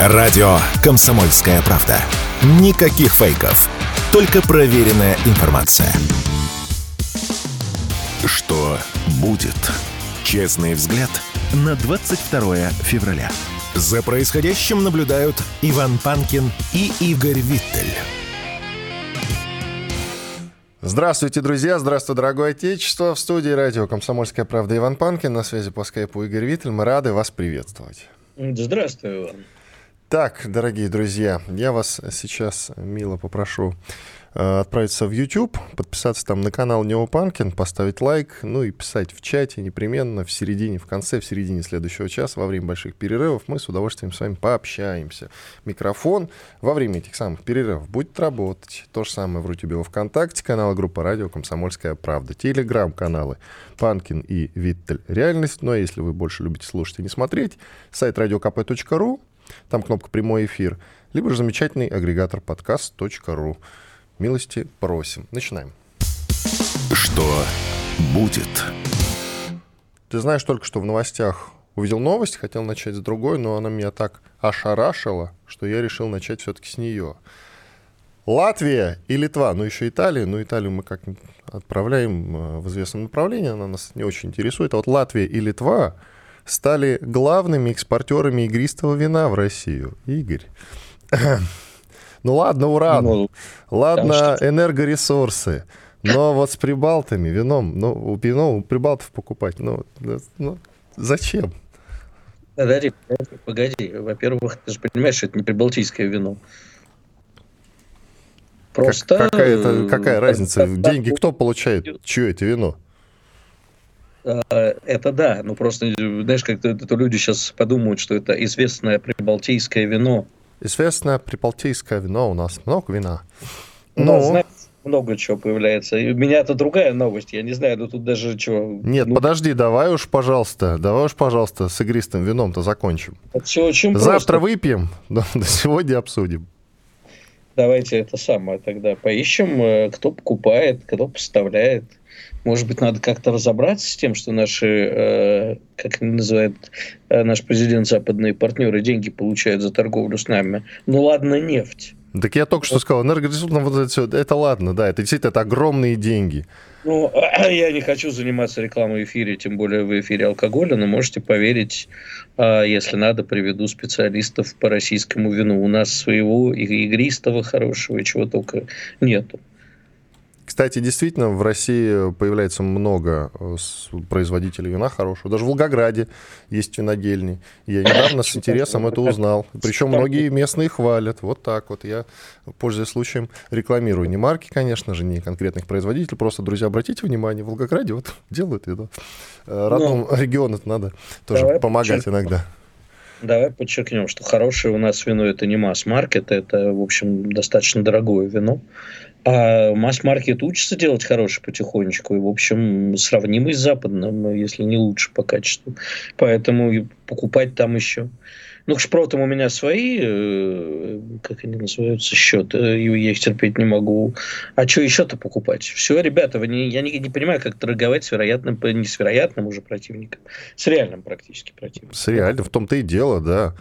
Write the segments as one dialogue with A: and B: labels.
A: Радио «Комсомольская правда». Никаких фейков. Только проверенная информация. Что будет? Честный взгляд на 22 февраля. За происходящим наблюдают Иван Панкин и Игорь Виттель.
B: Здравствуйте, друзья! Здравствуй, дорогое отечество! В студии радио «Комсомольская правда» Иван Панкин. На связи по скайпу Игорь Виттель. Мы рады вас приветствовать.
C: Здравствуй, Иван.
B: Так, дорогие друзья, я вас сейчас мило попрошу э, отправиться в YouTube, подписаться там на канал Неопанкин, поставить лайк, ну и писать в чате непременно в середине, в конце, в середине следующего часа, во время больших перерывов, мы с удовольствием с вами пообщаемся. Микрофон во время этих самых перерывов будет работать. То же самое в Рутюбе во ВКонтакте, канал группа радио «Комсомольская правда», телеграм-каналы Панкин и Виттель «Реальность». Но если вы больше любите слушать и не смотреть, сайт radiokp.ru, там кнопка «Прямой эфир», либо же замечательный агрегатор подкаст.ру. Милости просим. Начинаем.
A: Что будет?
B: Ты знаешь, только что в новостях увидел новость, хотел начать с другой, но она меня так ошарашила, что я решил начать все-таки с нее. Латвия и Литва, ну еще Италия, но Италию мы как отправляем э, в известном направлении, она нас не очень интересует, а вот Латвия и Литва стали главными экспортерами игристого вина в Россию. Игорь. Ну ладно, уран. Ну, ладно, энергоресурсы. Но вот с прибалтами, вином, ну, вино у прибалтов покупать, ну, ну зачем?
C: Погоди, погоди. Во-первых, ты же понимаешь, что это не прибалтийское вино.
B: Просто... Как, какая, это, какая разница? Деньги кто получает? Чье это вино?
C: А, это да, но просто, знаешь, как-то это люди сейчас подумают, что это известное прибалтийское вино.
B: Известное прибалтийское вино, у нас много вина.
C: У ну, знаете, много чего появляется. И у меня это другая новость, я не знаю, ну тут даже чего...
B: Нет,
C: ну...
B: подожди, давай уж, пожалуйста, давай уж, пожалуйста, с игристым вином-то закончим.
C: Это все очень
B: Завтра
C: просто.
B: выпьем, но сегодня обсудим.
C: Давайте это самое тогда поищем, э, кто покупает, кто поставляет. Может быть, надо как-то разобраться с тем, что наши, э, как называют э, наш президент, западные партнеры деньги получают за торговлю с нами. Ну ладно, нефть.
B: Так я только что сказал, энергоресурсы, вот это все, это ладно, да, это действительно это огромные деньги.
C: Ну, я не хочу заниматься рекламой в эфире, тем более в эфире алкоголя, но можете поверить, а, если надо, приведу специалистов по российскому вину. У нас своего игристого хорошего, чего только нету.
B: Кстати, действительно, в России появляется много э, производителей вина хорошего. Даже в Волгограде есть винодельни. Я недавно с интересом это узнал. Причем многие местные хвалят. Вот так вот. Я, пользуясь случаем, рекламирую. Не марки, конечно же, не конкретных производителей. Просто, друзья, обратите внимание, в Волгограде вот делают вино. Э, родному ну, региону надо тоже помогать подчеркну. иногда.
C: Давай подчеркнем, что хорошее у нас вино это не масс-маркет, это, в общем, достаточно дорогое вино. А масс-маркет учится делать хороший потихонечку, и, в общем, сравнимый с западным, если не лучше по качеству. Поэтому покупать там еще. Ну, к шпротам у меня свои, э, как они называются, счеты, я их терпеть не могу. А что еще-то покупать? Все, ребята, вы не, я не, не понимаю, как торговать с вероятным, не с вероятным уже противником, с реальным практически противником.
B: С реальным, в том-то и дело, да.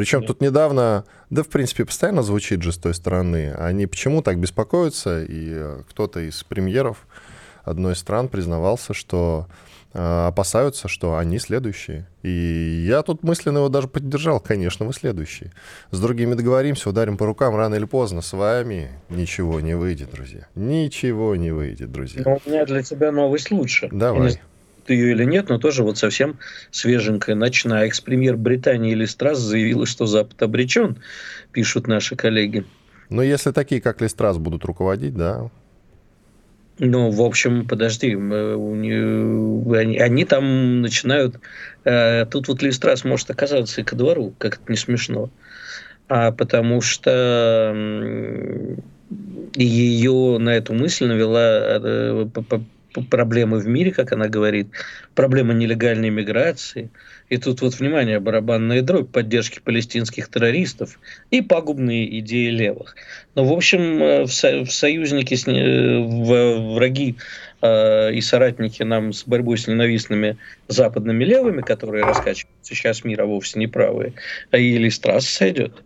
B: Причем тут недавно, да, в принципе, постоянно звучит же с той стороны, они почему так беспокоятся, и э, кто-то из премьеров одной из стран признавался, что э, опасаются, что они следующие. И я тут мысленно его даже поддержал, конечно, вы следующие. С другими договоримся, ударим по рукам рано или поздно. С вами ничего не выйдет, друзья. Ничего не выйдет, друзья.
C: Но у меня для тебя новость лучше.
B: Давай
C: ее или нет, но тоже вот совсем свеженькая, ночная. Экс-премьер Британии Листрас заявила, что Запад обречен, пишут наши коллеги.
B: Но если такие, как Листрас, будут руководить, да.
C: Ну, в общем, подожди, они, они там начинают... Э, тут вот Листрас может оказаться и ко двору, как это не смешно. А потому что ее на эту мысль навела э, проблемы в мире, как она говорит, проблема нелегальной миграции. И тут вот, внимание, барабанная дробь поддержки палестинских террористов и пагубные идеи левых. Но, в общем, э, в, со в союзники, с, в враги э, и соратники нам с борьбой с ненавистными западными левыми, которые раскачивают сейчас мир, а вовсе не правые, а и Листрас сойдет.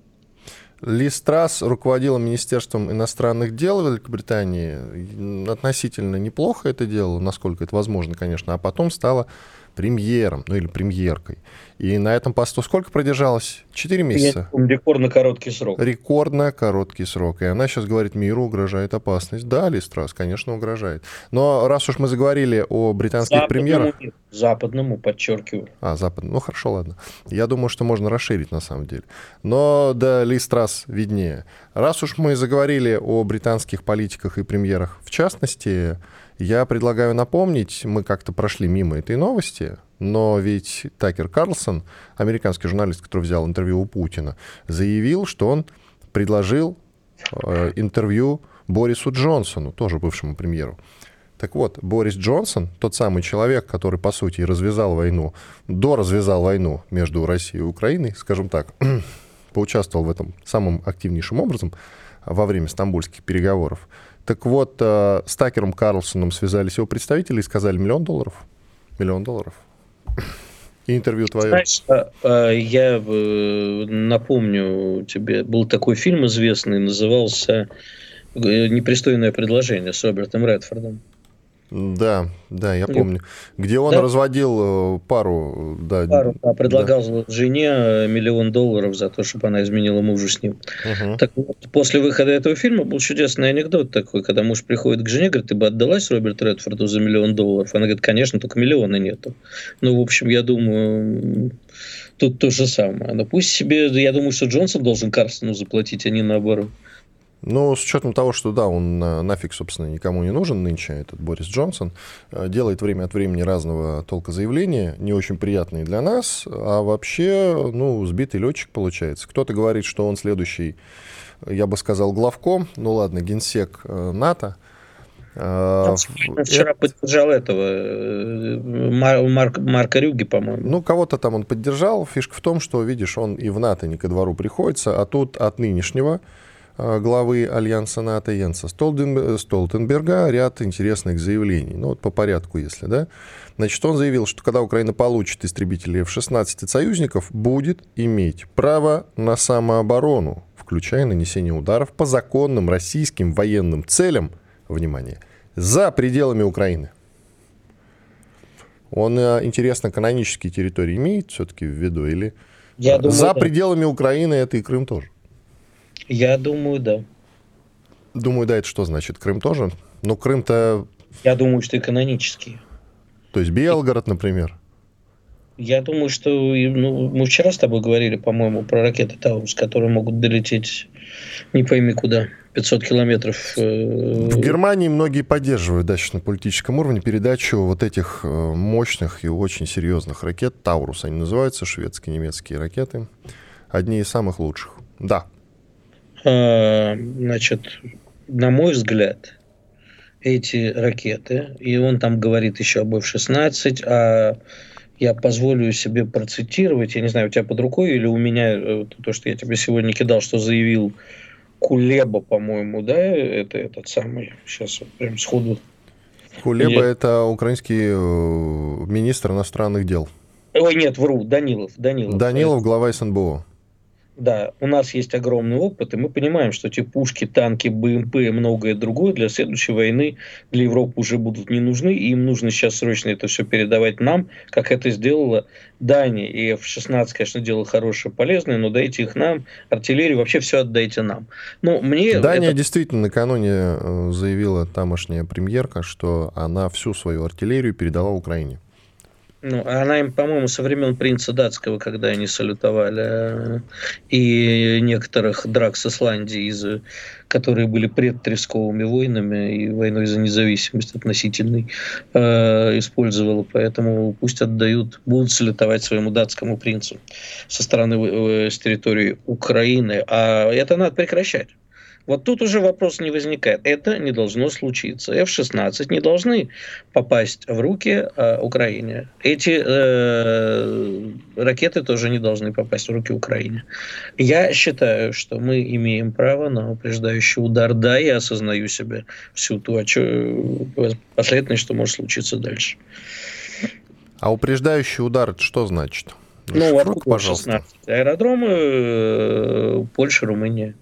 B: Ли Страс руководила Министерством иностранных дел Великобритании. Относительно неплохо это делала, насколько это возможно, конечно, а потом стала премьером, ну или премьеркой. И на этом посту сколько продержалась? Четыре месяца?
C: Рекордно короткий срок.
B: Рекордно короткий срок. И она сейчас говорит, миру угрожает опасность. Да, Листрас, конечно, угрожает. Но раз уж мы заговорили о британских западному, премьерах...
C: Западному, подчеркиваю.
B: А, западному. Ну, хорошо, ладно. Я думаю, что можно расширить на самом деле. Но да, Листрас виднее. Раз уж мы заговорили о британских политиках и премьерах в частности, я предлагаю напомнить, мы как-то прошли мимо этой новости, но ведь Такер Карлсон, американский журналист, который взял интервью у Путина, заявил, что он предложил э, интервью Борису Джонсону, тоже бывшему премьеру. Так вот, Борис Джонсон, тот самый человек, который, по сути, развязал войну, доразвязал войну между Россией и Украиной, скажем так, поучаствовал в этом самым активнейшим образом во время стамбульских переговоров, так вот, э, с Такером Карлсоном связались его представители и сказали миллион долларов. Миллион долларов. Интервью твое.
C: Знаешь, а, а, я э, напомню тебе, был такой фильм известный, назывался э, «Непристойное предложение» с Робертом Редфордом.
B: Да, да, я помню. Где он да? разводил э, пару, да.
C: Пару, да, предлагал да. жене э, миллион долларов за то, чтобы она изменила мужу с ним. Угу. Так вот, после выхода этого фильма был чудесный анекдот такой, когда муж приходит к жене, говорит, ты бы отдалась Роберту Редфорду за миллион долларов? Она говорит, конечно, только миллиона нету. Ну, в общем, я думаю, тут то же самое. Но пусть себе, я думаю, что Джонсон должен Карсону заплатить, а не наоборот.
B: Ну, с учетом того, что, да, он нафиг, собственно, никому не нужен нынче, этот Борис Джонсон, э, делает время от времени разного толка заявления, не очень приятные для нас, а вообще, ну, сбитый летчик получается. Кто-то говорит, что он следующий, я бы сказал, главком, ну ладно, генсек э, НАТО,
C: э, Вчера это... поддержал этого Марк, Марка Рюги, по-моему.
B: Ну, кого-то там он поддержал. Фишка в том, что, видишь, он и в НАТО не ко двору приходится, а тут от нынешнего главы Альянса НАТО Йенса Столтенберга ряд интересных заявлений. Ну вот по порядку, если, да. Значит, он заявил, что когда Украина получит истребители F-16 от союзников, будет иметь право на самооборону, включая нанесение ударов по законным российским военным целям, внимание, за пределами Украины. Он, э, интересно, канонические территории имеет все-таки в виду или Я думаю, за пределами Украины это и Крым тоже?
C: Я думаю, да.
B: Думаю, да, это что значит? Крым тоже? Ну, Крым-то...
C: Я думаю, что экономический.
B: То есть Белгород, например?
C: Я думаю, что ну, мы вчера с тобой говорили, по-моему, про ракеты Таурус, которые могут долететь не пойми куда. 500 километров.
B: Э, В Германии многие поддерживают да, на политическом уровне передачу вот этих э, мощных и очень серьезных ракет. Таурус они называются, шведские, немецкие ракеты. Одни из самых лучших. Да,
C: значит, на мой взгляд, эти ракеты, и он там говорит еще об F-16, а я позволю себе процитировать, я не знаю, у тебя под рукой или у меня э, то, что я тебе сегодня кидал, что заявил Кулеба, по-моему, да, это этот самый, сейчас вот прям сходу.
B: Кулеба это украинский э, министр иностранных дел.
C: Ой, нет, вру, Данилов.
B: Данилов, Данилов глава СНБО.
C: Да, у нас есть огромный опыт, и мы понимаем, что эти пушки, танки, БМП и многое другое для следующей войны для Европы уже будут не нужны, и им нужно сейчас срочно это все передавать нам, как это сделала Дания. И F-16, конечно, дело хорошее, полезное, но дайте их нам, артиллерию, вообще все отдайте нам. Ну, мне
B: Дания это... действительно накануне э, заявила тамошняя премьерка, что она всю свою артиллерию передала Украине.
C: Ну, она им, по-моему, со времен принца датского, когда они салютовали, э, и некоторых драк с Исландией, из, которые были предтресковыми войнами и войной за независимость относительной, э, использовала. Поэтому пусть отдают, будут салютовать своему датскому принцу со стороны, э, с территории Украины. А это надо прекращать. Вот тут уже вопрос не возникает. Это не должно случиться. F-16 не должны попасть в руки э, Украине. Эти э, ракеты тоже не должны попасть в руки Украине. Я считаю, что мы имеем право на упреждающий удар. Да, я осознаю себе всю ту последовательность, что может случиться дальше.
B: А упреждающий удар, это что значит?
C: Ну, Шифрук, пожалуйста. 16 аэродромы э, Польша, Румыния.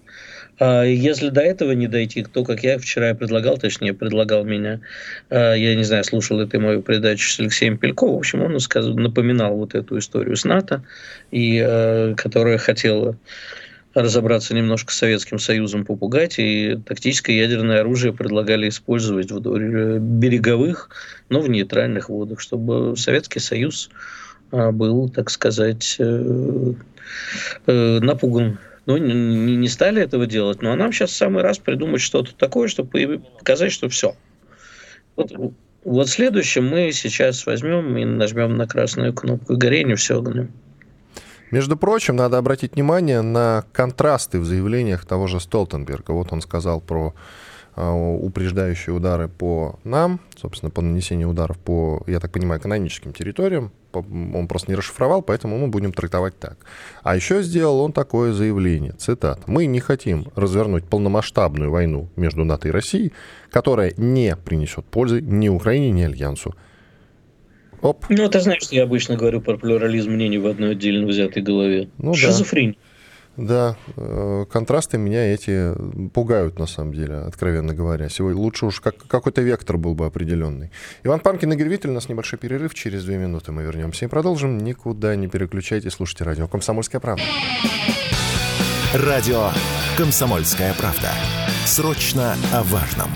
C: А если до этого не дойти, то, как я вчера предлагал, точнее, предлагал меня, а, я не знаю, слушал ли ты мою передачу с Алексеем Пельковым, в общем, он напоминал вот эту историю с НАТО, и, а, которая хотела разобраться немножко с Советским Союзом, попугать, и тактическое ядерное оружие предлагали использовать в береговых, но в нейтральных водах, чтобы Советский Союз был, так сказать, э, э, напуган ну, не, не стали этого делать, но нам сейчас самый раз придумать что-то такое, чтобы показать, что все. Вот, вот следующем мы сейчас возьмем и нажмем на красную кнопку горения, все огнем.
B: Между прочим, надо обратить внимание на контрасты в заявлениях того же Столтенберга. Вот он сказал про упреждающие удары по нам, собственно, по нанесению ударов по, я так понимаю, каноническим территориям, он просто не расшифровал, поэтому мы будем трактовать так. А еще сделал он такое заявление, цитат. «Мы не хотим развернуть полномасштабную войну между НАТО и Россией, которая не принесет пользы ни Украине, ни Альянсу».
C: Оп. Ну, ты знаешь, что я обычно говорю про плюрализм мнений в одной отдельно взятой голове. Ну, Шизофрения. Да.
B: Да, э, контрасты меня эти пугают, на самом деле, откровенно говоря. Сегодня лучше уж как, какой-то вектор был бы определенный. Иван Панкин, Игорь Виттель, у нас небольшой перерыв. Через две минуты мы вернемся и продолжим. Никуда не переключайтесь, слушайте радио «Комсомольская правда».
A: Радио «Комсомольская правда». Срочно о важном.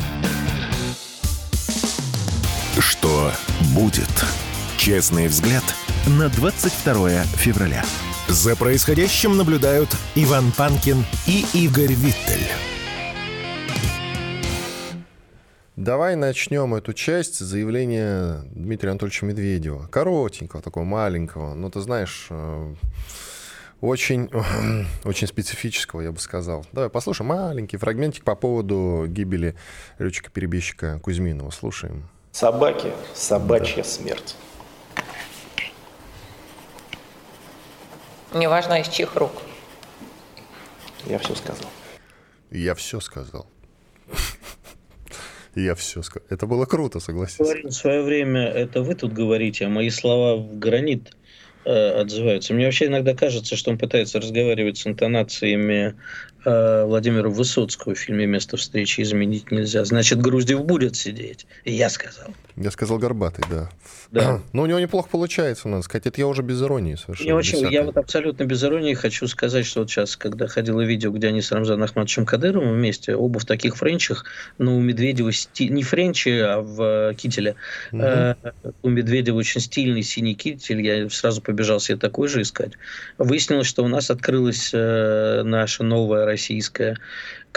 A: Что будет? Честный взгляд на 22 февраля. За происходящим наблюдают Иван Панкин и Игорь Виттель.
B: Давай начнем эту часть заявления Дмитрия Анатольевича Медведева. Коротенького, такого маленького. Ну, ты знаешь, э, очень, очень специфического, я бы сказал. Давай послушаем маленький фрагментик по поводу гибели летчика-перебежчика Кузьминова. Слушаем.
D: Собаки, собачья да. смерть.
E: Неважно, из чьих рук.
D: Я все сказал.
B: Я все сказал. Я все сказал. Это было круто, согласись.
C: В свое время это вы тут говорите, а мои слова в гранит э, отзываются. Мне вообще иногда кажется, что он пытается разговаривать с интонациями э, Владимира Высоцкого в фильме «Место встречи изменить нельзя». Значит, Груздев будет сидеть. И я сказал.
B: Я сказал Горбатый, да.
C: Да.
B: Но у него неплохо получается, надо сказать. Это я уже без иронии совершенно.
C: Не очень, я вот абсолютно без иронии хочу сказать, что вот сейчас, когда ходило видео, где они с Рамзаном Ахматовичем Кадыровым вместе, оба в таких френчах, но у Медведева сти... не френчи, а в кителе. Угу. Э, у Медведева очень стильный синий китель, я сразу побежал себе такой же искать. Выяснилось, что у нас открылась э, наша новая российская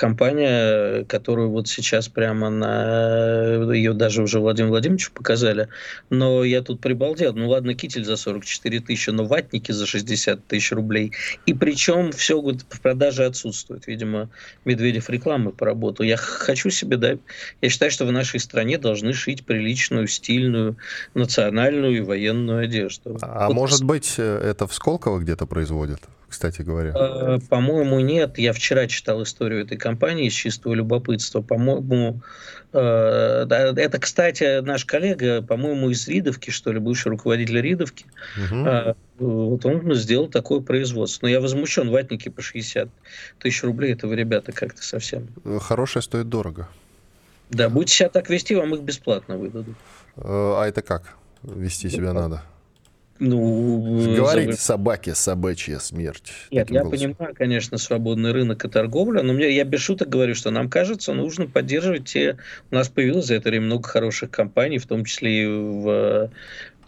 C: компания, которую вот сейчас прямо на... Ее даже уже Владимир Владимирович показали. Но я тут прибалдел. Ну ладно, китель за 44 тысячи, но ватники за 60 тысяч рублей. И причем все в продаже отсутствует. Видимо, Медведев рекламы поработал. Я хочу себе, да, я считаю, что в нашей стране должны шить приличную, стильную, национальную и военную одежду.
B: А вот может быть, э, это в Сколково где-то производят? кстати говоря?
C: Э, по-моему, нет. Я вчера читал историю этой компании из чистого любопытства. По-моему, э, это, кстати, наш коллега, по-моему, из Ридовки, что ли, бывший руководитель Ридовки. Угу. Вот он сделал такое производство. Но я возмущен, ватники по 60 тысяч рублей, это вы, ребята, как-то совсем.
B: Хорошее стоит дорого.
C: Да, будете себя так вести, вам их бесплатно выдадут.
B: А это как? Вести себя надо?
C: Ну,
B: Говорите за... собаке собачья смерть.
C: Нет, я голосом. понимаю, конечно, свободный рынок и торговля, но мне, я без шуток говорю, что нам кажется, нужно поддерживать те... У нас появилось за это время много хороших компаний, в том числе и в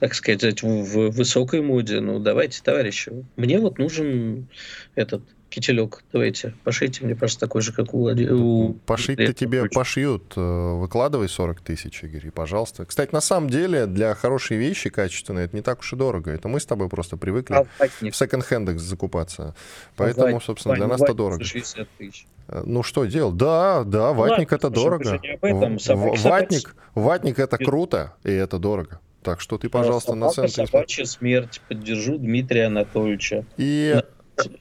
C: так сказать, в, в высокой моде. Ну, давайте, товарищи. Мне вот нужен этот кителек. Давайте, пошейте мне просто такой же, как у Владимира.
B: Пошить-то тебе пошьют. Э, выкладывай 40 тысяч, Игорь, и пожалуйста. Кстати, на самом деле, для хорошей вещи, качественной, это не так уж и дорого. Это мы с тобой просто привыкли а в секонд-хендах закупаться. Поэтому, собственно, для нас это дорого. 60 тысяч. Э, ну что делать? Да, да, ватник Ладно, это дорого. Этом, ватник, ватник это круто, и это дорого. Так что ты, пожалуйста,
C: на центре... Собачья смерть. Поддержу Дмитрия Анатольевича. И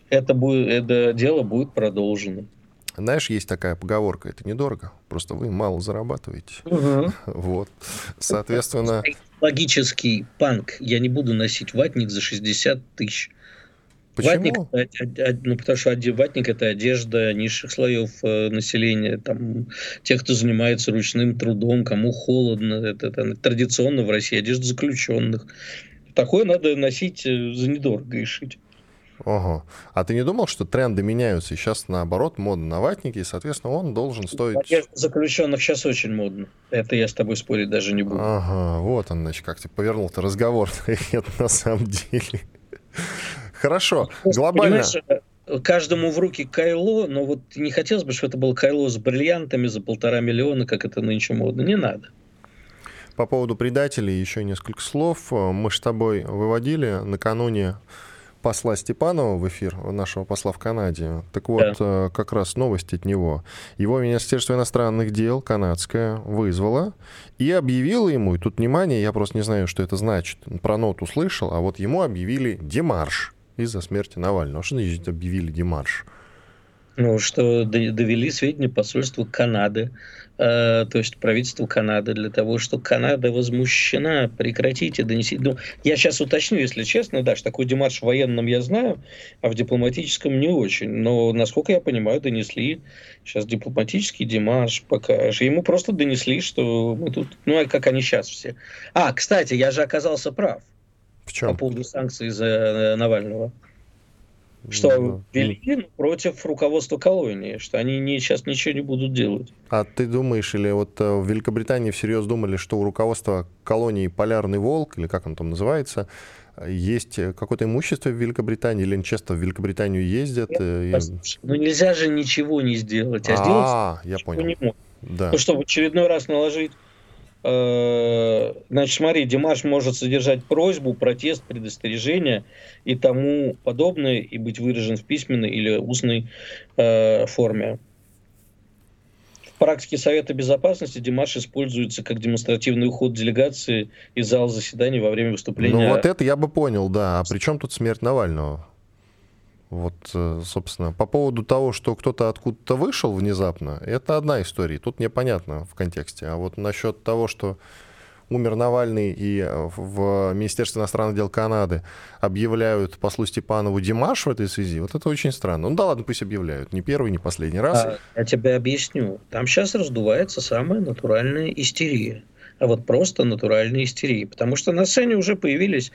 C: это, будет, это дело будет продолжено.
B: Знаешь, есть такая поговорка, это недорого, просто вы мало зарабатываете. Угу. Вот, соответственно...
C: Логический панк. Я не буду носить ватник за 60 тысяч.
B: Почему?
C: Ватник, ну, потому что ватник – это одежда низших слоев э, населения, там, тех, кто занимается ручным трудом, кому холодно. Это, это традиционно в России одежда заключенных. Такое надо носить э, за недорого и шить.
B: Ого. А ты не думал, что тренды меняются, и сейчас наоборот мода на ватники, и, соответственно, он должен стоить...
C: Одежда заключенных сейчас очень модно. Это я с тобой спорить даже не буду.
B: Ага, вот он, значит, как ты повернул-то разговор. Это на самом деле. Хорошо, глобально...
C: каждому в руки кайло, но вот не хотелось бы, чтобы это было кайло с бриллиантами за полтора миллиона, как это нынче модно. Не надо.
B: По поводу предателей еще несколько слов. Мы с тобой выводили накануне посла Степанова в эфир, нашего посла в Канаде. Так вот, да. Э, как раз новость от него. Его Министерство иностранных дел канадское вызвало и объявило ему, и тут внимание, я просто не знаю, что это значит, про ноту слышал, а вот ему объявили демарш из-за смерти Навального. Что значит объявили демарш?
C: Ну, что довели сведения посольства Канады то есть правительству Канады, для того, что Канада возмущена, прекратите, донесите. Ну, я сейчас уточню, если честно, да, что такой демарш в военном я знаю, а в дипломатическом не очень. Но, насколько я понимаю, донесли сейчас дипломатический демарш пока. Ему просто донесли, что мы тут, ну, а как они сейчас все. А, кстати, я же оказался прав.
B: В чем?
C: По поводу санкций за э, Навального что вели против руководства колонии, что они не, сейчас ничего не будут делать.
B: А ты думаешь, или вот э, в Великобритании всерьез думали, что у руководства колонии «Полярный волк», или как он там называется, есть какое-то имущество в Великобритании, или они часто в Великобританию ездят? Нет,
C: и... Ну нельзя же ничего не сделать, а,
B: а сделать я понял. не
C: могут. Да. Ну, чтобы в очередной раз наложить Э, значит, смотри, Димаш может содержать просьбу, протест, предостережение и тому подобное, и быть выражен в письменной или устной э, форме. В практике Совета Безопасности Димаш используется как демонстративный уход делегации из зала заседаний во время выступления.
B: Ну вот это я бы понял, да. А при чем тут смерть Навального? Вот, э, собственно, по поводу того, что кто-то откуда-то вышел внезапно, это одна история. Тут непонятно в контексте. А вот насчет того, что умер Навальный и э, в Министерстве иностранных дел Канады объявляют послу Степанову Димаш в этой связи, вот это очень странно. Ну да ладно, пусть объявляют. Не первый, не последний раз. А,
C: я тебе объясню. Там сейчас раздувается самая натуральная истерия. А вот просто натуральная истерия. Потому что на сцене уже появились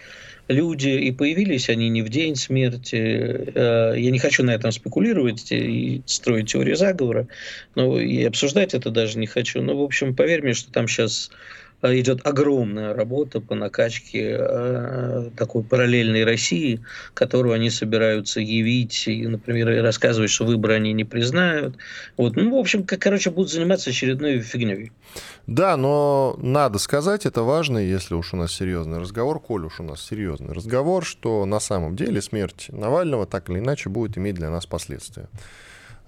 C: люди, и появились они не в день смерти. Э, я не хочу на этом спекулировать и строить теорию заговора, но и обсуждать это даже не хочу. Но, в общем, поверь мне, что там сейчас идет огромная работа по накачке э, такой параллельной России, которую они собираются явить и, например, рассказывать, что выборы они не признают. Вот. Ну, в общем, как, короче, будут заниматься очередной фигней.
B: Да, но надо сказать, это важно, если уж у нас серьезный разговор, коль уж у нас серьезный разговор, что на самом деле смерть Навального так или иначе будет иметь для нас последствия.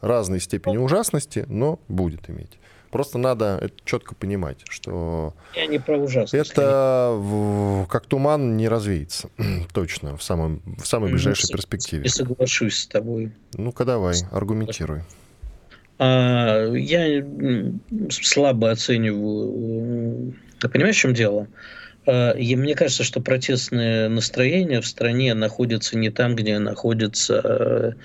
B: Разной степени ужасности, но будет иметь. Просто надо это четко понимать, что
C: Я не про ужасность,
B: это в, как туман не развеется точно в, самом, в самой ближайшей ну, перспективе.
C: Не соглашусь с тобой.
B: Ну-ка давай, аргументируй.
C: А, я слабо оцениваю... Ты понимаешь, в чем дело? А, и мне кажется, что протестное настроение в стране находится не там, где находится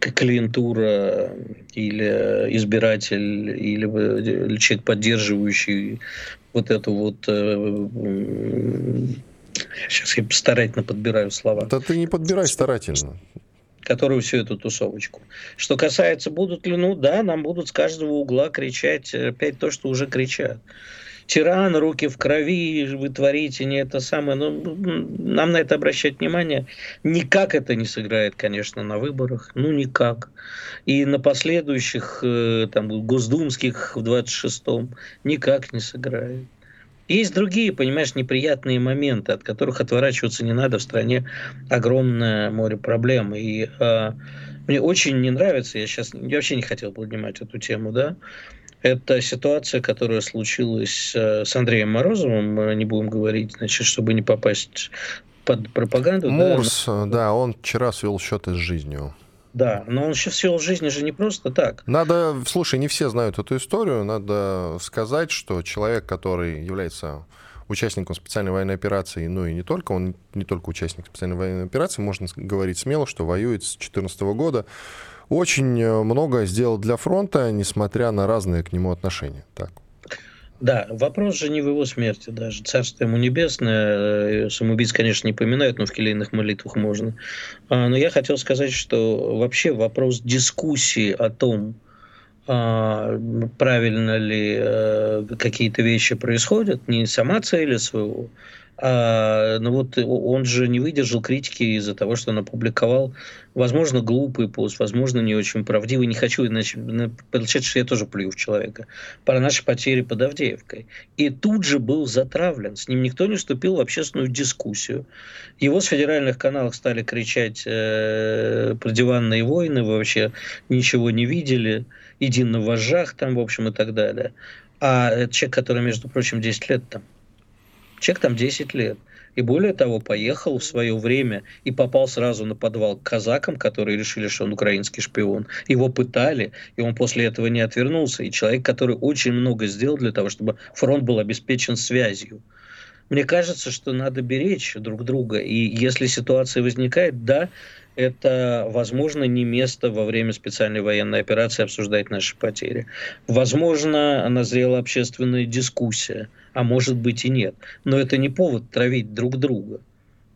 C: клиентура или избиратель, или, или человек, поддерживающий вот эту вот... Сейчас э, я старательно подбираю слова.
B: Да ты не подбирай старательно
C: которую всю эту тусовочку. Что касается, будут ли, ну да, нам будут с каждого угла кричать опять то, что уже кричат. Тиран, руки в крови, вы творите не это самое. Но ну, нам на это обращать внимание. Никак это не сыграет, конечно, на выборах. Ну, никак. И на последующих, э, там, госдумских в 26-м никак не сыграет. Есть другие, понимаешь, неприятные моменты, от которых отворачиваться не надо. В стране огромное море проблем. И э, мне очень не нравится, я сейчас я вообще не хотел поднимать эту тему, да, это ситуация, которая случилась э, с Андреем Морозовым, мы не будем говорить, значит, чтобы не попасть под пропаганду.
B: Мурс, да, да он вчера свел счеты с жизнью.
C: Да, но он сейчас свел жизни же не просто так.
B: Надо, слушай, не все знают эту историю, надо сказать, что человек, который является участником специальной военной операции, ну и не только, он не только участник специальной военной операции, можно говорить смело, что воюет с 2014 года, очень э, много сделал для фронта, несмотря на разные к нему отношения. Так.
C: Да, вопрос же не в его смерти даже. Царство ему небесное. Э, самоубийц, конечно, не поминают, но в келейных молитвах можно. А, но я хотел сказать, что вообще вопрос дискуссии о том, а, правильно ли э, какие-то вещи происходят, не сама цель СВО, а, ну вот он же не выдержал критики из-за того, что он опубликовал, возможно, глупый пост, возможно, не очень правдивый. Не хочу, иначе получается, что я тоже плюю в человека. Про наши потери под Авдеевкой. И тут же был затравлен. С ним никто не вступил в общественную дискуссию. Его с федеральных каналов стали кричать э, про диванные войны, вообще ничего не видели, иди на вожжах там, в общем, и так далее. А это человек, который, между прочим, 10 лет там Человек там 10 лет. И более того, поехал в свое время и попал сразу на подвал к казакам, которые решили, что он украинский шпион. Его пытали, и он после этого не отвернулся. И человек, который очень много сделал для того, чтобы фронт был обеспечен связью. Мне кажется, что надо беречь друг друга. И если ситуация возникает, да, это, возможно, не место во время специальной военной операции обсуждать наши потери. Возможно, назрела общественная дискуссия, а может быть и нет. Но это не повод травить друг друга.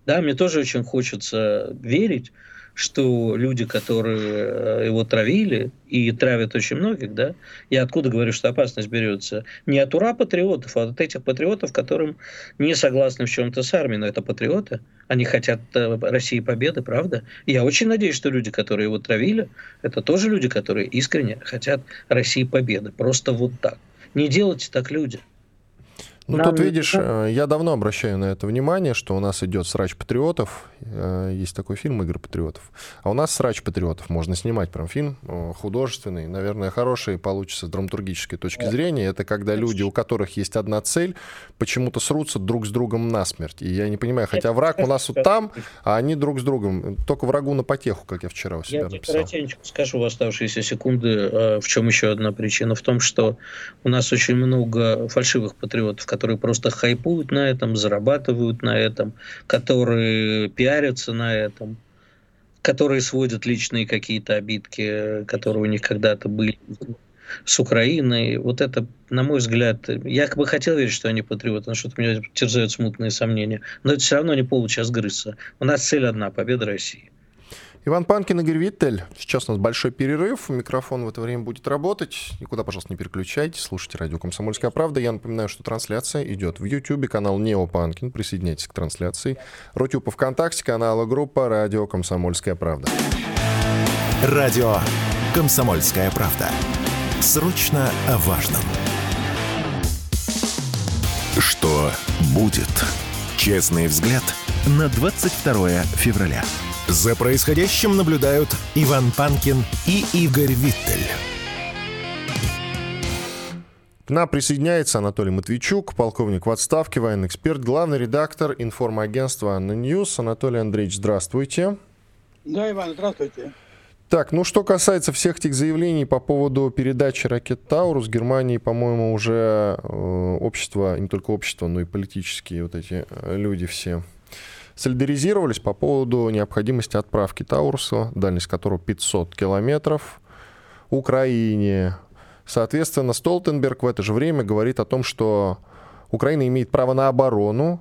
C: Да, мне тоже очень хочется верить, что люди, которые э, его травили, и травят очень многих, да, я откуда говорю, что опасность берется? Не от ура патриотов, а от этих патриотов, которым не согласны в чем-то с армией, но это патриоты, они хотят э, России победы, правда? я очень надеюсь, что люди, которые его травили, это тоже люди, которые искренне хотят России победы, просто вот так. Не делайте так, люди.
B: Ну, Нам... тут видишь, э, я давно обращаю на это внимание, что у нас идет срач патриотов. Э, есть такой фильм «Игры патриотов». А у нас срач патриотов. Можно снимать прям фильм э, художественный, наверное, хороший, получится с драматургической точки зрения. Это когда люди, у которых есть одна цель, почему-то срутся друг с другом насмерть. И я не понимаю, хотя враг у нас вот там, а они друг с другом. Только врагу на потеху, как я вчера у себя я написал. Я
C: коротенько скажу в оставшиеся секунды, в чем еще одна причина. В том, что у нас очень много фальшивых патриотов, которые просто хайпуют на этом, зарабатывают на этом, которые пиарятся на этом, которые сводят личные какие-то обидки, которые у них когда-то были с Украиной. Вот это, на мой взгляд, я бы хотел верить, что они патриоты, но что-то меня терзают смутные сомнения. Но это все равно не повод сейчас грызться. У нас цель одна – победа России.
B: Иван Панкин, Игорь Виттель. Сейчас у нас большой перерыв. Микрофон в это время будет работать. Никуда, пожалуйста, не переключайтесь. Слушайте радио «Комсомольская правда». Я напоминаю, что трансляция идет в YouTube, канал Нео Панкин. Присоединяйтесь к трансляции. Rutube ВКонтакте, канала группа «Радио Комсомольская правда».
A: Радио «Комсомольская правда». Срочно о важном. Что будет? Честный взгляд на 22 февраля. За происходящим наблюдают Иван Панкин и Игорь Виттель.
B: К нам присоединяется Анатолий Матвейчук, полковник в отставке, военный эксперт, главный редактор информагентства «ANNA News». Анатолий Андреевич, здравствуйте.
E: Да, Иван, здравствуйте.
B: Так, ну что касается всех этих заявлений по поводу передачи ракет Таурус, Германии, по-моему, уже э, общество, не только общество, но и политические вот эти э, люди все солидаризировались по поводу необходимости отправки Тауруса, дальность которого 500 километров, Украине. Соответственно, Столтенберг в это же время говорит о том, что Украина имеет право на оборону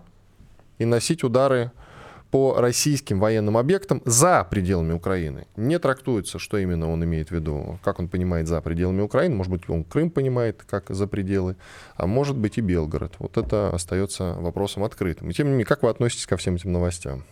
B: и носить удары по российским военным объектам за пределами Украины. Не трактуется, что именно он имеет в виду, как он понимает за пределами Украины. Может быть, он Крым понимает как за пределы, а может быть и Белгород. Вот это остается вопросом открытым. И тем не менее, как вы относитесь ко всем этим новостям?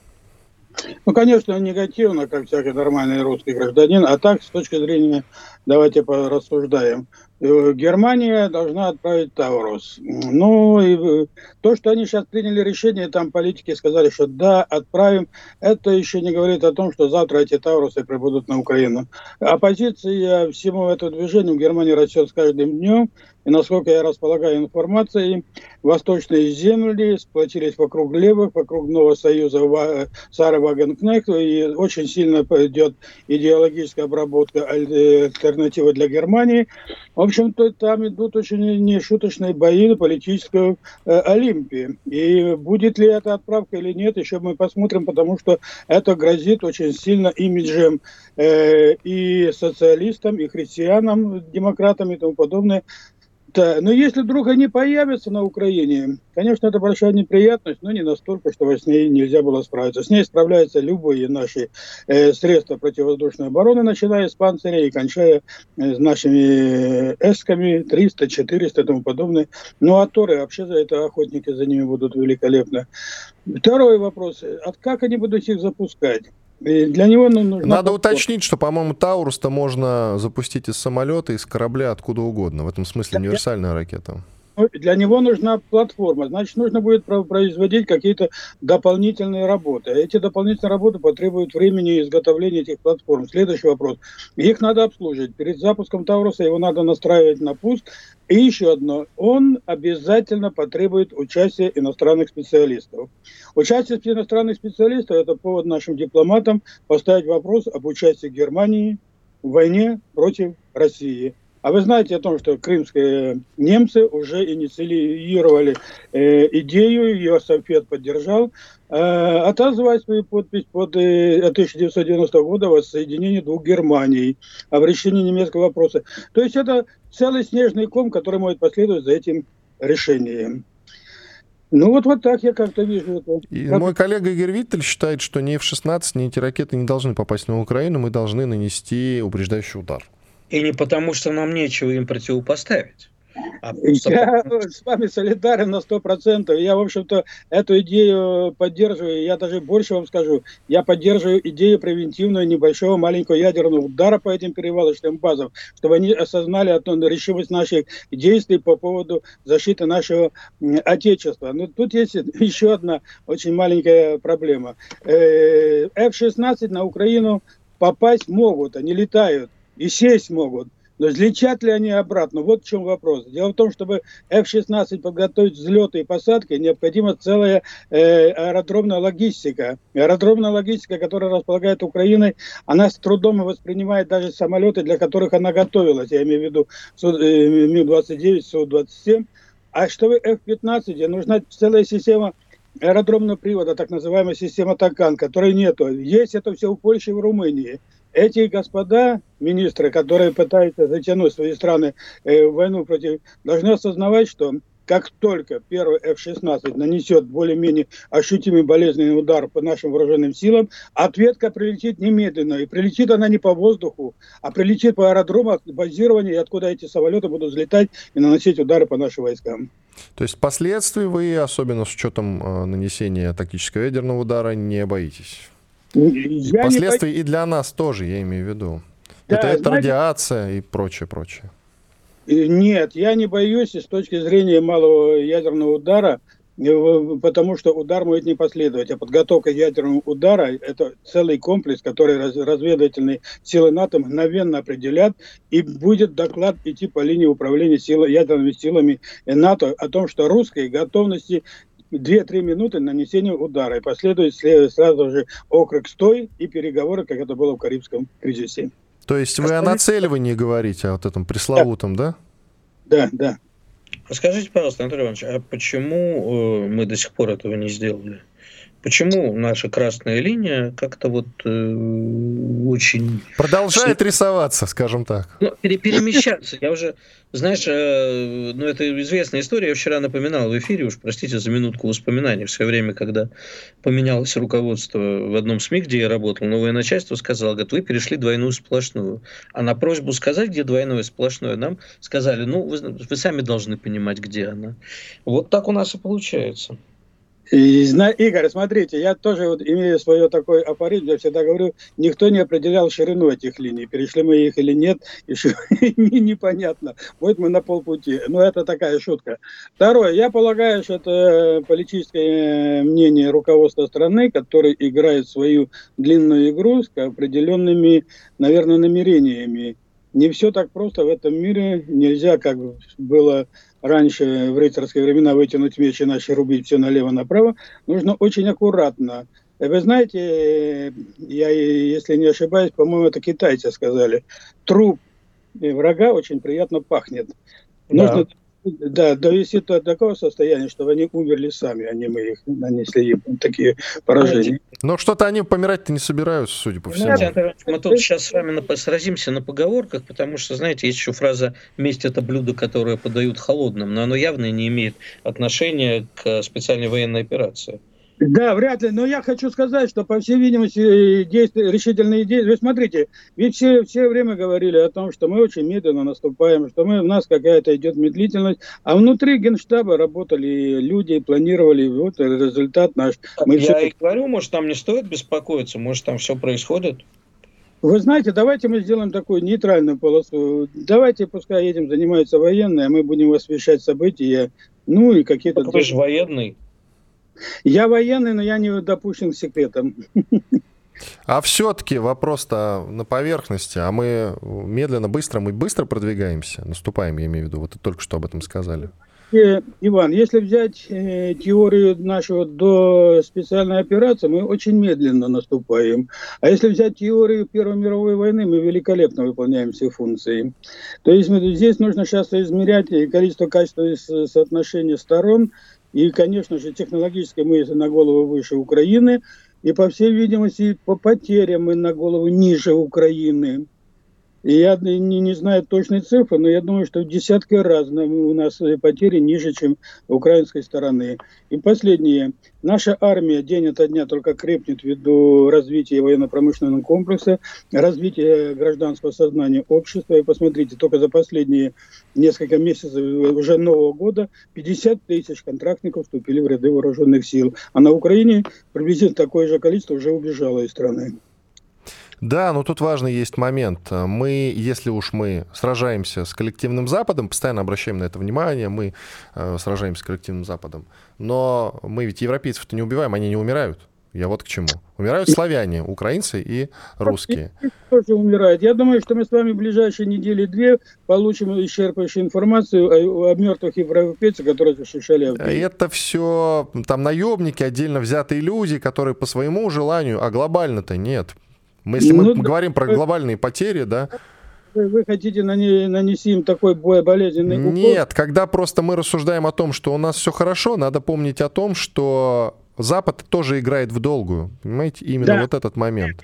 E: Ну, конечно, негативно, как всякий нормальный русский гражданин, а так, с точки зрения, давайте порассуждаем. Э, Германия должна отправить Таурус. Ну, и э, то, что они сейчас приняли решение, там политики сказали, что да, отправим, это еще не говорит о том, что завтра эти Таурусы прибудут на Украину. Оппозиция всему этому движению в Германии растет с каждым днем. И насколько я располагаю информацией, восточные земли сплотились вокруг левых, вокруг нового союза Сары Вагенкнехт, и очень сильно идет идеологическая обработка альтернативы для Германии. В общем-то, там идут очень нешуточные бои на политической э, Олимпии. И будет ли это отправка или нет, еще мы посмотрим, потому что это грозит очень сильно имиджем э, и социалистам, и христианам, демократам и тому подобное да, но если вдруг они появятся на Украине, конечно, это большая неприятность, но не настолько, чтобы с ней нельзя было справиться. С ней справляются любые наши э, средства противовоздушной обороны, начиная с панциря и кончая э, с нашими эсками 300, 400 и тому подобное. Ну, а Торы вообще за это охотники за ними будут великолепно. Второй вопрос. А как они будут их запускать? Для него нужно...
B: Надо уточнить, что, по-моему, Таурус-то можно запустить из самолета, из корабля, откуда угодно. В этом смысле универсальная ракета.
E: Ну, для него нужна платформа, значит, нужно будет производить какие-то дополнительные работы. Эти дополнительные работы потребуют времени изготовления этих платформ. Следующий вопрос. Их надо обслуживать. Перед запуском Тауруса его надо настраивать на пуск. И еще одно. Он обязательно потребует участия иностранных специалистов. Участие иностранных специалистов – это повод нашим дипломатам поставить вопрос об участии Германии в войне против России. А вы знаете о том, что крымские немцы уже инициировали э, идею, ее Софет поддержал, э, отозвать свою подпись под э, 1990 года воссоединение двух Германий, о решении немецкого вопроса. То есть это целый снежный ком, который может последовать за этим решением. Ну вот, вот так я как-то вижу это.
B: И
E: как...
B: мой коллега Игорь Виттель считает, что ни F-16, ни эти ракеты не должны попасть на Украину, мы должны нанести упреждающий удар.
C: И не потому, что нам нечего им противопоставить.
E: А я с вами солидарен на сто процентов. Я, в общем-то, эту идею поддерживаю. Я даже больше вам скажу. Я поддерживаю идею превентивного небольшого маленького ядерного удара по этим перевалочным базам, чтобы они осознали решимость наших действий по поводу защиты нашего Отечества. Но тут есть еще одна очень маленькая проблема. Э, F-16 на Украину попасть могут, они летают и сесть могут. Но взлетят ли они обратно? Вот в чем вопрос. Дело в том, чтобы F-16 подготовить взлеты и посадки, необходима целая э, аэродромная логистика. Аэродромная логистика, которая располагает Украиной, она с трудом воспринимает даже самолеты, для которых она готовилась. Я имею в виду э, Ми-29, Су-27. А чтобы F-15, где нужна целая система аэродромного привода, так называемая система Такан, которой нету. Есть это все в Польше и в Румынии эти господа, министры, которые пытаются затянуть свои страны э, в войну против, должны осознавать, что как только первый F-16 нанесет более-менее ощутимый болезненный удар по нашим вооруженным силам, ответка прилетит немедленно. И прилетит она не по воздуху, а прилетит по аэродрому базирования, откуда эти самолеты будут взлетать и наносить удары по нашим войскам.
B: То есть последствий вы, особенно с учетом э, нанесения тактического ядерного удара, не боитесь? Я Последствия не... и для нас тоже, я имею в виду. Да, это, это знаете... радиация и прочее, прочее.
E: Нет, я не боюсь с точки зрения малого ядерного удара, э, потому что удар может не последовать. А подготовка ядерного удара – это целый комплекс, который разведывательные силы НАТО мгновенно определят, и будет доклад идти по линии управления силы, ядерными силами НАТО о том, что русские готовности 2-3 минуты нанесения удара. И последует сразу же окрик «стой» и переговоры, как это было в Карибском кризисе.
B: То есть вы Остальные... о нацеливании говорите, о вот этом пресловутом, да?
E: Да, да.
C: Скажите, пожалуйста, Анатолий Иванович, а почему э, мы до сих пор этого не сделали? Почему наша красная линия как-то вот э, очень...
B: Продолжает рисоваться, скажем так.
C: Ну, пере перемещаться. Я уже, знаешь, э, ну это известная история, я вчера напоминал в эфире, уж простите за минутку воспоминаний, в свое время, когда поменялось руководство в одном СМИ, где я работал, новое начальство сказало, говорит, вы перешли двойную сплошную. А на просьбу сказать, где двойное сплошное, нам сказали, ну, вы, вы сами должны понимать, где она. Вот так у нас и получается.
E: Игорь, смотрите, я тоже вот имею свое такой аппарат, я всегда говорю, никто не определял ширину этих линий, перешли мы их или нет, еще непонятно. Вот мы на полпути. Но это такая шутка. Второе, я полагаю, что это политическое мнение руководства страны, который играет свою длинную игру с определенными, наверное, намерениями. Не все так просто в этом мире. Нельзя, как было раньше в рыцарские времена вытянуть меч и начать рубить все налево-направо, нужно очень аккуратно. Вы знаете, я, если не ошибаюсь, по-моему, это китайцы сказали, труп врага очень приятно пахнет. Да. Нужно да, довести до такого состояния, чтобы они умерли сами, а не мы их нанесли им такие поражения.
B: Но что-то они помирать-то не собираются, судя по всему.
C: Знаете, мы тут сейчас с вами сразимся на поговорках, потому что, знаете, есть еще фраза «месть – это блюдо, которое подают холодным», но оно явно не имеет отношения к специальной военной операции.
E: Да, вряд ли. Но я хочу сказать, что, по всей видимости, действия, решительные действия... Вы смотрите, ведь все, все время говорили о том, что мы очень медленно наступаем, что мы, у нас какая-то идет медлительность, а внутри Генштаба работали люди, планировали, вот результат наш.
C: Мы я все... и говорю, может, там не стоит беспокоиться, может, там все происходит?
E: Вы знаете, давайте мы сделаем такую нейтральную полосу. Давайте, пускай этим занимаются военные, а мы будем освещать события, ну и какие-то...
C: Вы же военный.
E: Я военный, но я не допущен к секретам.
B: А все-таки вопрос-то на поверхности, а мы медленно, быстро, мы быстро продвигаемся, наступаем, я имею в виду, вот только что об этом сказали.
E: Э, Иван, если взять э, теорию нашего до специальной операции, мы очень медленно наступаем. А если взять теорию Первой мировой войны, мы великолепно выполняем все функции. То есть мы, здесь нужно сейчас измерять количество, качество и соотношение сторон, и, конечно же, технологически мы на голову выше Украины. И, по всей видимости, по потерям мы на голову ниже Украины. И я не, не знаю точной цифры, но я думаю, что в десятки раз у нас потери ниже, чем у украинской стороны. И последнее. Наша армия день ото дня только крепнет ввиду развития военно-промышленного комплекса, развития гражданского сознания общества. И посмотрите, только за последние несколько месяцев уже Нового года 50 тысяч контрактников вступили в ряды вооруженных сил. А на Украине приблизительно такое же количество уже убежало из страны.
B: Да, но тут важный есть момент. Мы, если уж мы сражаемся с коллективным Западом, постоянно обращаем на это внимание, мы э, сражаемся с коллективным Западом, но мы ведь европейцев-то не убиваем, они не умирают. Я вот к чему. Умирают славяне, украинцы и русские.
E: Тоже умирают. Я думаю, что мы с вами в ближайшие недели-две получим исчерпывающую информацию о, о мертвых европейцах, которые защищали
B: Авдеевку. Это все там наемники, отдельно взятые люди, которые по своему желанию, а глобально-то нет. Мы, если ну, мы да, говорим про глобальные потери, да,
E: вы хотите нанести им такой болезненный укол?
B: Нет, когда просто мы рассуждаем о том, что у нас все хорошо, надо помнить о том, что Запад тоже играет в долгую. Понимаете, именно да. вот этот момент.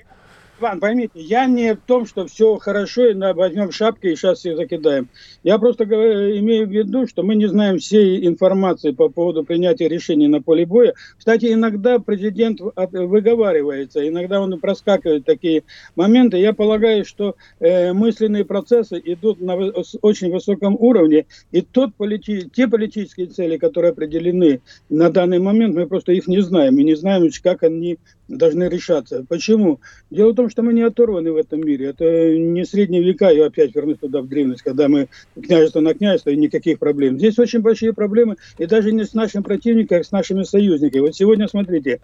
E: Иван, поймите, я не в том, что все хорошо, и возьмем шапки и сейчас всех закидаем. Я просто имею в виду, что мы не знаем всей информации по поводу принятия решений на поле боя. Кстати, иногда президент выговаривается, иногда он проскакивает такие моменты. Я полагаю, что э, мысленные процессы идут на очень высоком уровне, и тот полити те политические цели, которые определены на данный момент, мы просто их не знаем, и не знаем, как они должны решаться. Почему? Дело в том, что мы не оторваны в этом мире. Это не средние века, я опять вернусь туда в древность, когда мы княжество на княжество, и никаких проблем. Здесь очень большие проблемы, и даже не с нашим противником, а с нашими союзниками. Вот сегодня, смотрите,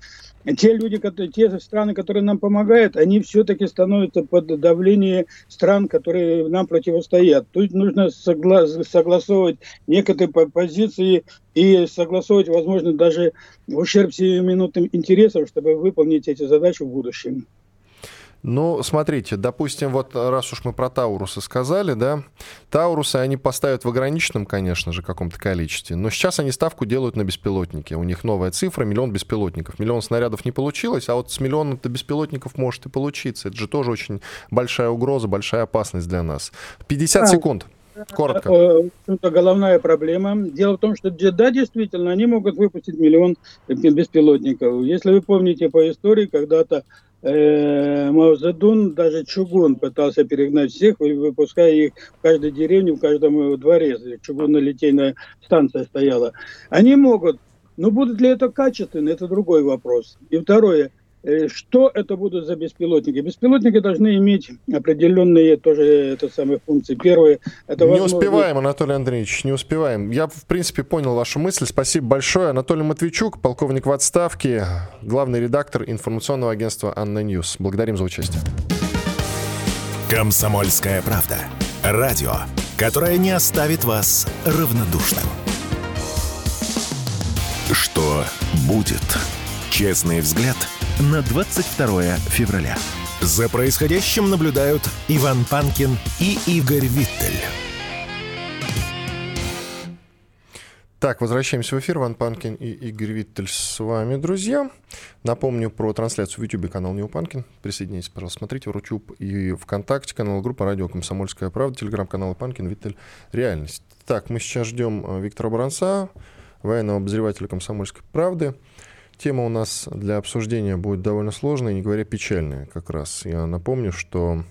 E: те люди, которые, те страны, которые нам помогают, они все-таки становятся под давление стран, которые нам противостоят. Тут нужно согла согласовывать некоторые позиции и согласовывать, возможно, даже в ущерб сиюминутным интересам, чтобы выполнить эти задачи в будущем.
B: Ну, смотрите, допустим, вот раз уж мы про Таурусы сказали, да, Таурусы они поставят в ограниченном, конечно же, каком-то количестве, но сейчас они ставку делают на беспилотники. У них новая цифра, миллион беспилотников. Миллион снарядов не получилось, а вот с миллионом-то беспилотников может и получиться. Это же тоже очень большая угроза, большая опасность для нас. 50 а, секунд. Коротко.
E: Э, это головная проблема. Дело в том, что да, действительно, они могут выпустить миллион беспилотников. Если вы помните по истории, когда-то э, даже чугун пытался перегнать всех, выпуская их в каждой деревне, в каждом дворе. Чугунно-литейная станция стояла. Они могут, но будут ли это качественно, это другой вопрос. И второе – Э, что это будут за беспилотники? Беспилотники должны иметь определенные тоже это самые функции. Первые это
B: Не возможно... успеваем, Анатолий Андреевич, не успеваем. Я, в принципе, понял вашу мысль. Спасибо большое. Анатолий Матвейчук, полковник в отставке, главный редактор информационного агентства «ANNA News». Благодарим за участие.
A: «Комсомольская правда». Радио, которое не оставит вас равнодушным. Что будет? Честный взгляд – на 22 февраля. За происходящим наблюдают Иван Панкин и Игорь Виттель.
B: Так, возвращаемся в эфир. Ван Панкин и Игорь Виттель с вами, друзья. Напомню про трансляцию в YouTube канал Нео Панкин. Присоединяйтесь, пожалуйста, смотрите в YouTube и ВКонтакте канал группа Радио Комсомольская правда, телеграм-канал Панкин, Виттель, Реальность. Так, мы сейчас ждем э, Виктора Баранца, военного обозревателя Комсомольской правды. Тема у нас для обсуждения будет довольно сложная, не говоря печальная как раз. Я напомню, что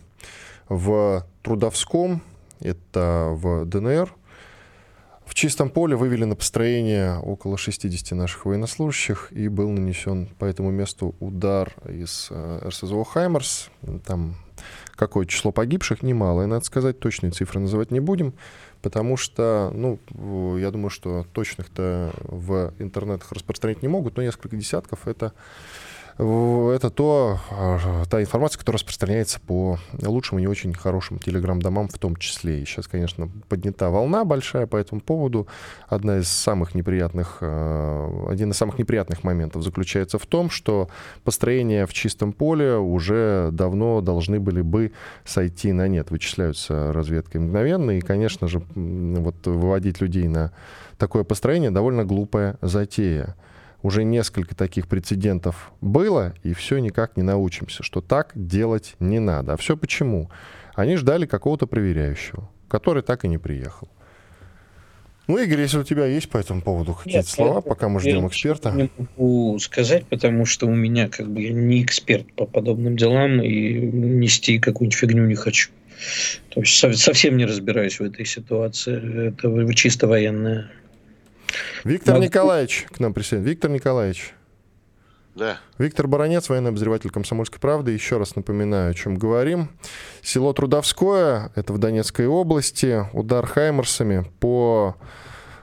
B: в Трудовском, это в ДНР, в чистом поле вывели на построение около 60 наших военнослужащих, и был нанесен по этому месту удар из э, РСЗО «Хаймерс». Там какое число погибших, немалое, надо сказать, точные цифры называть не будем потому что, ну, я думаю, что точных-то в интернетах распространять не могут, но несколько десятков это это то, а, та информация, которая распространяется по лучшим и не очень хорошим телеграм-домам в том числе. И сейчас, конечно, поднята волна большая по этому поводу. Одна из самых неприятных, а, один из самых неприятных моментов заключается в том, что построения в чистом поле уже давно должны были бы сойти на нет. Вычисляются разведкой мгновенно. И, конечно же, вот выводить людей на такое построение довольно глупая затея уже несколько таких прецедентов было, и все никак не научимся, что так делать не надо. А все почему? Они ждали какого-то проверяющего, который так и не приехал. Ну, Игорь, если у тебя есть по этому поводу какие-то слова, пока мы ждем эксперта.
C: Не могу сказать, потому что у меня как бы я не эксперт по подобным делам и нести какую-нибудь фигню не хочу. То есть совсем не разбираюсь в этой ситуации. Это чисто военная
B: Виктор Могу... Николаевич к нам присоединился. Виктор Николаевич.
F: Да.
B: Виктор Баранец, военный обозреватель «Комсомольской правды». Еще раз напоминаю, о чем говорим. Село Трудовское, это в Донецкой области, удар хаймерсами по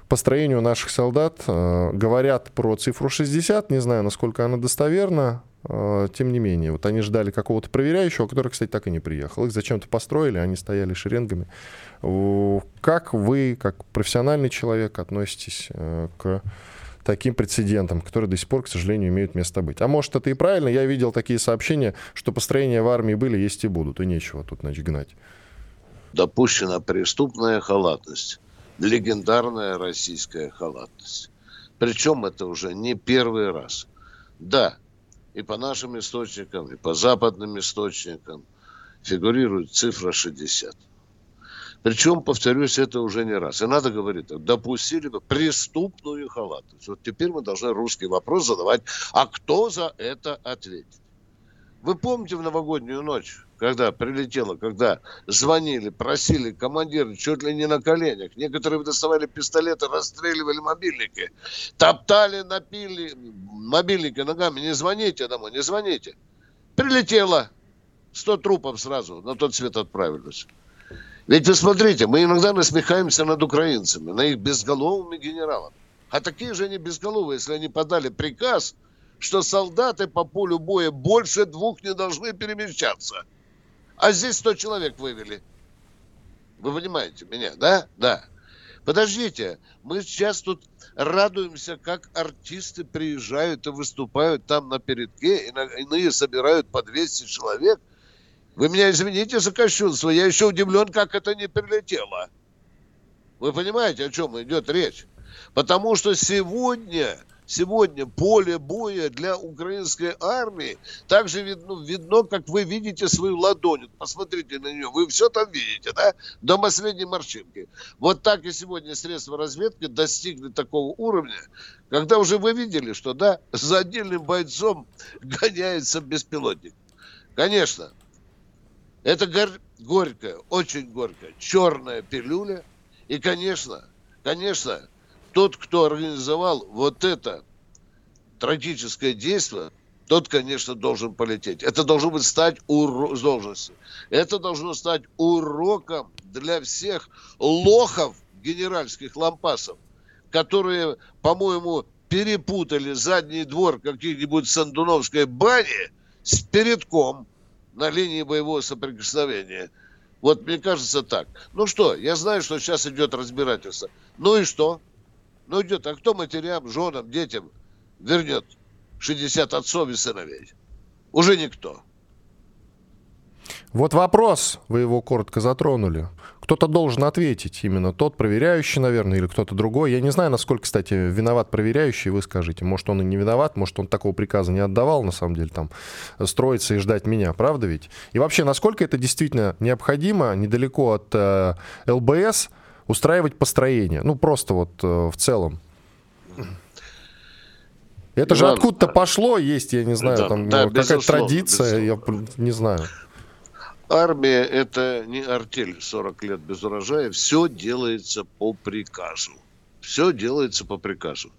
B: построению наших солдат. Э, говорят про цифру 60, не знаю, насколько она достоверна. Э, тем не менее, вот они ждали какого-то проверяющего, который, кстати, так и не приехал. Их зачем-то построили, они стояли шеренгами. Как вы, как профессиональный человек, относитесь э, к таким прецедентам, которые до сих пор, к сожалению, имеют место быть. А может, это и правильно. Я видел такие сообщения, что построения в армии были, есть и будут, и нечего тут, значит, гнать.
F: Допущена преступная халатность, легендарная российская халатность. Причем это уже не первый раз. Да, и по нашим источникам, и по западным источникам фигурирует цифра 60. Причем, повторюсь, это уже не раз. И надо говорить, допустили бы преступную халатность. Вот теперь мы должны русский вопрос задавать, а кто за это ответит? Вы помните в новогоднюю ночь, когда прилетело, когда звонили, просили командиры чуть ли не на коленях. Некоторые доставали пистолеты, расстреливали мобильники. Топтали, напили мобильники ногами. Не звоните домой, не звоните. Прилетело. Сто трупов сразу на тот свет отправились. Ведь вы смотрите, мы иногда насмехаемся над украинцами, на их безголовыми генералами. А такие же они безголовые, если они подали приказ, что солдаты по полю боя больше двух не должны перемещаться. А здесь 100 человек вывели. Вы понимаете меня, да? Да. Подождите, мы сейчас тут радуемся, как артисты приезжают и выступают там на передке, иные собирают по 200 человек. Вы меня извините за кощунство, я еще удивлен, как это не прилетело. Вы понимаете, о чем идет речь? Потому что сегодня сегодня поле боя для украинской армии также видно, видно, как вы видите свою ладонь. Посмотрите на нее, вы все там видите, да? До последней морщинки. Вот так и сегодня средства разведки достигли такого уровня, когда уже вы видели, что, да, за отдельным бойцом гоняется беспилотник. Конечно, это гор- горькая, очень горькая, черная пилюля. И, конечно, конечно, тот, кто организовал вот это трагическое действие, тот, конечно, должен полететь. Это должно быть стать уро... Это должно стать уроком для всех лохов генеральских лампасов, которые, по-моему, перепутали задний двор каких-нибудь Сандуновской бани с передком на линии боевого соприкосновения. Вот мне кажется так. Ну что, я знаю, что сейчас идет разбирательство. Ну и что? Ну идет, а кто матерям, женам, детям вернет 60 отцов и сыновей? Уже никто.
B: Вот вопрос, вы его коротко затронули. Кто-то должен ответить, именно тот проверяющий, наверное, или кто-то другой. Я не знаю, насколько, кстати, виноват проверяющий, вы скажите. Может, он и не виноват, может, он такого приказа не отдавал, на самом деле, там, строиться и ждать меня, правда ведь? И вообще, насколько это действительно необходимо, недалеко от э, ЛБС, устраивать построение. Ну, просто вот э, в целом. Это же откуда-то пошло, есть, я не знаю, да, там да, какая-то традиция, безусловно. я не знаю.
F: Армия – это не артель 40 лет без урожая. Все делается по приказу. Все делается по приказу.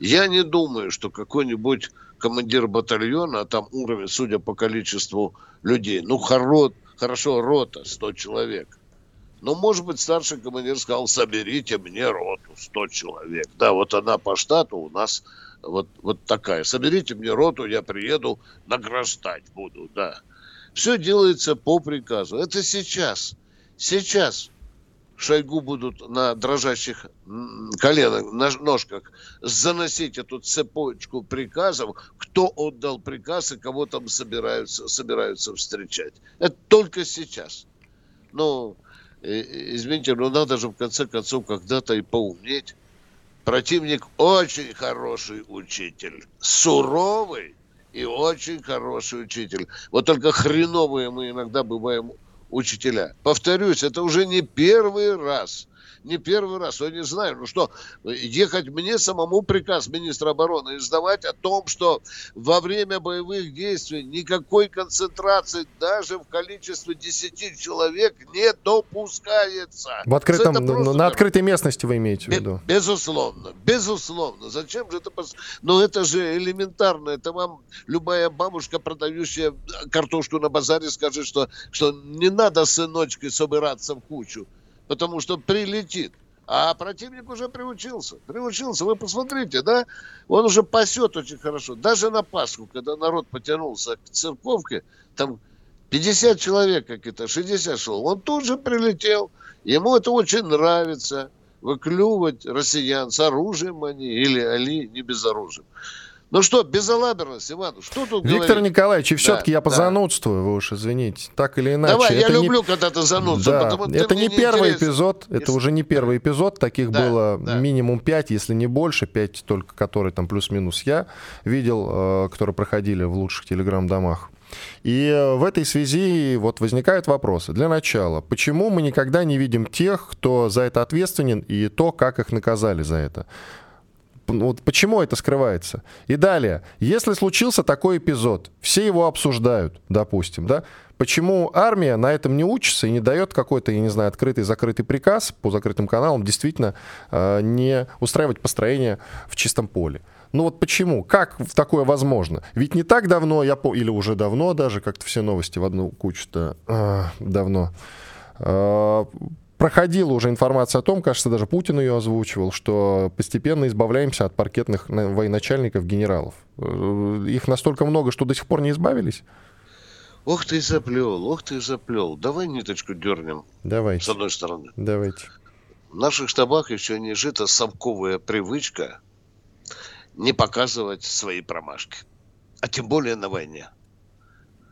F: Я не думаю, что какой-нибудь командир батальона, а там уровень, судя по количеству людей, ну, хоро, хорошо, рота, 100 человек – ну, может быть, старший командир сказал, соберите мне роту, 100 человек. Да, вот она по штату у нас вот, вот такая. Соберите мне роту, я приеду, награждать буду, да. Все делается по приказу. Это сейчас. Сейчас Шойгу будут на дрожащих коленах, на ножках заносить эту цепочку приказов, кто отдал приказ и кого там собираются, собираются встречать. Это только сейчас. Ну, извините, но надо же в конце концов когда-то и поумнеть. Противник очень хороший учитель, суровый и очень хороший учитель. Вот только хреновые мы иногда бываем учителя. Повторюсь, это уже не первый раз – не первый раз. Я не знаю, ну что, ехать мне самому приказ министра обороны издавать о том, что во время боевых действий никакой концентрации даже в количестве 10 человек не допускается.
B: В открытом, просто... на открытой местности вы имеете в виду?
F: Безусловно, безусловно. Зачем же это? Но это же элементарно. Это вам любая бабушка, продающая картошку на базаре, скажет, что, что не надо сыночкой собираться в кучу потому что прилетит. А противник уже приучился. Приучился. Вы посмотрите, да? Он уже пасет очень хорошо. Даже на Пасху, когда народ потянулся к церковке, там 50 человек какие-то, 60 шел. Он тут же прилетел. Ему это очень нравится. Выклювать россиян с оружием они или они не без оружия. Ну что, безалаберность, Иван, что тут
B: Виктор говорить? Николаевич, и все-таки да, я позанудствую, да. вы уж извините, так или иначе.
F: Давай, это я люблю, когда ты занудствуешь.
B: Да, потому, это не первый интересен. эпизод, это уже не первый эпизод, таких да, было да. минимум пять, если не больше, пять только, которые там плюс-минус я видел, э, которые проходили в лучших телеграм-домах. И э, в этой связи вот возникают вопросы. Для начала, почему мы никогда не видим тех, кто за это ответственен, и то, как их наказали за это? Вот почему это скрывается? И далее, если случился такой эпизод, все его обсуждают, допустим, да, почему армия на этом не учится и не дает какой-то, я не знаю, открытый закрытый приказ по закрытым каналам действительно э, не устраивать построение в чистом поле? Ну вот почему? Как такое возможно? Ведь не так давно, я по... или уже давно даже, как-то все новости в одну кучу-то э, давно, э, проходила уже информация о том, кажется, даже Путин ее озвучивал, что постепенно избавляемся от паркетных военачальников, генералов. Э, их настолько много, что до сих пор не избавились?
F: Ох ты заплел, ох ты заплел. Давай ниточку дернем.
B: Давайте.
F: С одной стороны.
B: Давайте.
F: В наших штабах еще не жита совковая привычка не показывать свои промашки. А тем более на войне.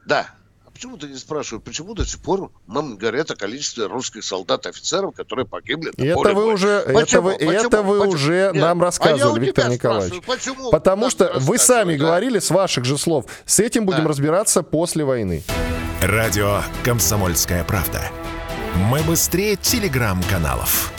F: Да, почему ты не спрашиваешь, почему до сих пор нам говорят о количестве русских солдат и офицеров, которые погибли на
B: это
F: поле
B: вы
F: боя?
B: уже,
F: Почему?
B: это вы,
F: Почему?
B: это вы
F: Почему?
B: уже
F: Нет.
B: нам
F: А
B: рассказывали,
F: тебя
B: Виктор Николаевич.
F: почему
B: Потому что вы сами
F: да?
B: говорили с ваших же слов. С этим будем
F: Да.
B: разбираться после войны.
A: Радио «Комсомольская правда». Мы быстрее телеграм-каналов.